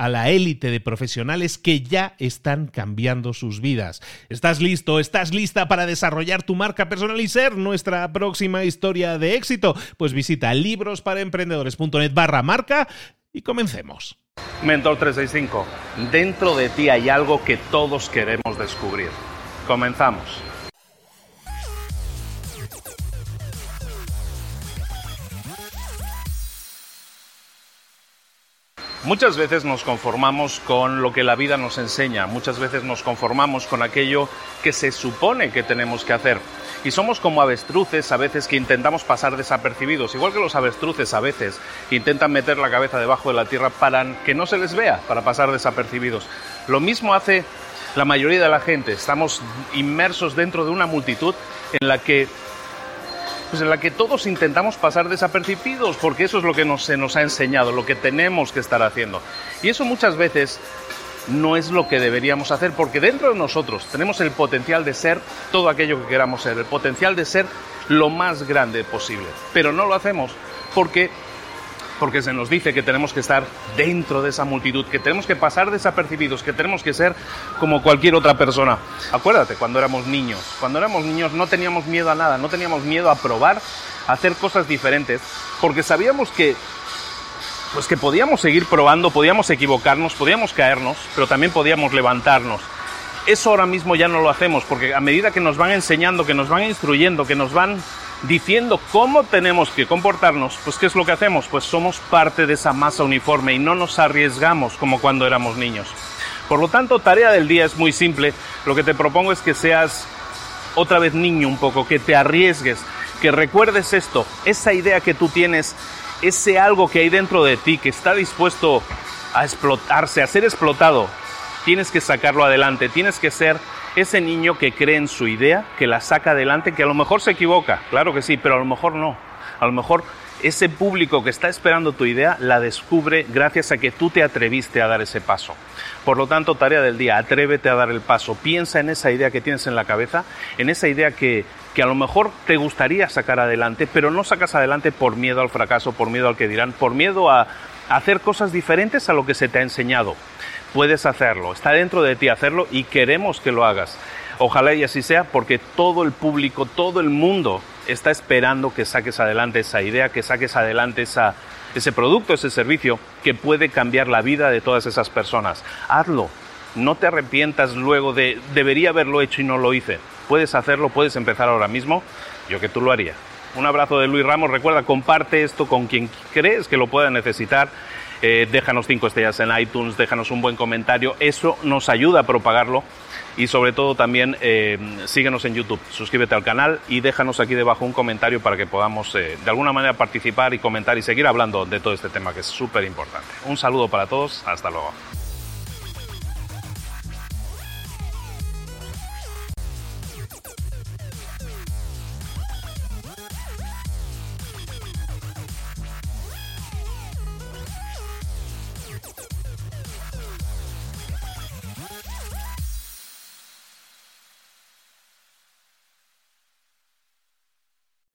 a la élite de profesionales que ya están cambiando sus vidas. ¿Estás listo? ¿Estás lista para desarrollar tu marca personal y ser nuestra próxima historia de éxito? Pues visita librosparaemprendedores.net barra marca y comencemos. Mentor 365, dentro de ti hay algo que todos queremos descubrir. Comenzamos. Muchas veces nos conformamos con lo que la vida nos enseña, muchas veces nos conformamos con aquello que se supone que tenemos que hacer. Y somos como avestruces a veces que intentamos pasar desapercibidos, igual que los avestruces a veces intentan meter la cabeza debajo de la tierra para que no se les vea, para pasar desapercibidos. Lo mismo hace la mayoría de la gente, estamos inmersos dentro de una multitud en la que pues en la que todos intentamos pasar desapercibidos, porque eso es lo que nos, se nos ha enseñado, lo que tenemos que estar haciendo. Y eso muchas veces no es lo que deberíamos hacer, porque dentro de nosotros tenemos el potencial de ser todo aquello que queramos ser, el potencial de ser lo más grande posible, pero no lo hacemos porque porque se nos dice que tenemos que estar dentro de esa multitud, que tenemos que pasar desapercibidos, que tenemos que ser como cualquier otra persona. Acuérdate, cuando éramos niños, cuando éramos niños no teníamos miedo a nada, no teníamos miedo a probar, a hacer cosas diferentes, porque sabíamos que pues que podíamos seguir probando, podíamos equivocarnos, podíamos caernos, pero también podíamos levantarnos. Eso ahora mismo ya no lo hacemos, porque a medida que nos van enseñando, que nos van instruyendo, que nos van diciendo cómo tenemos que comportarnos, pues ¿qué es lo que hacemos? Pues somos parte de esa masa uniforme y no nos arriesgamos como cuando éramos niños. Por lo tanto, tarea del día es muy simple. Lo que te propongo es que seas otra vez niño un poco, que te arriesgues, que recuerdes esto, esa idea que tú tienes, ese algo que hay dentro de ti que está dispuesto a explotarse, a ser explotado. Tienes que sacarlo adelante, tienes que ser ese niño que cree en su idea, que la saca adelante, que a lo mejor se equivoca, claro que sí, pero a lo mejor no. A lo mejor ese público que está esperando tu idea la descubre gracias a que tú te atreviste a dar ese paso. Por lo tanto, tarea del día, atrévete a dar el paso. Piensa en esa idea que tienes en la cabeza, en esa idea que, que a lo mejor te gustaría sacar adelante, pero no sacas adelante por miedo al fracaso, por miedo al que dirán, por miedo a hacer cosas diferentes a lo que se te ha enseñado puedes hacerlo, está dentro de ti hacerlo y queremos que lo hagas. Ojalá y así sea porque todo el público, todo el mundo está esperando que saques adelante esa idea, que saques adelante ese producto, ese servicio que puede cambiar la vida de todas esas personas. Hazlo, no te arrepientas luego de debería haberlo hecho y no lo hice. Puedes hacerlo, puedes empezar ahora mismo, yo que tú lo haría. Un abrazo de Luis Ramos, recuerda, comparte esto con quien crees que lo pueda necesitar eh, déjanos cinco estrellas en iTunes, déjanos un buen comentario, eso nos ayuda a propagarlo y sobre todo también eh, síguenos en YouTube, suscríbete al canal y déjanos aquí debajo un comentario para que podamos eh, de alguna manera participar y comentar y seguir hablando de todo este tema que es súper importante. Un saludo para todos, hasta luego.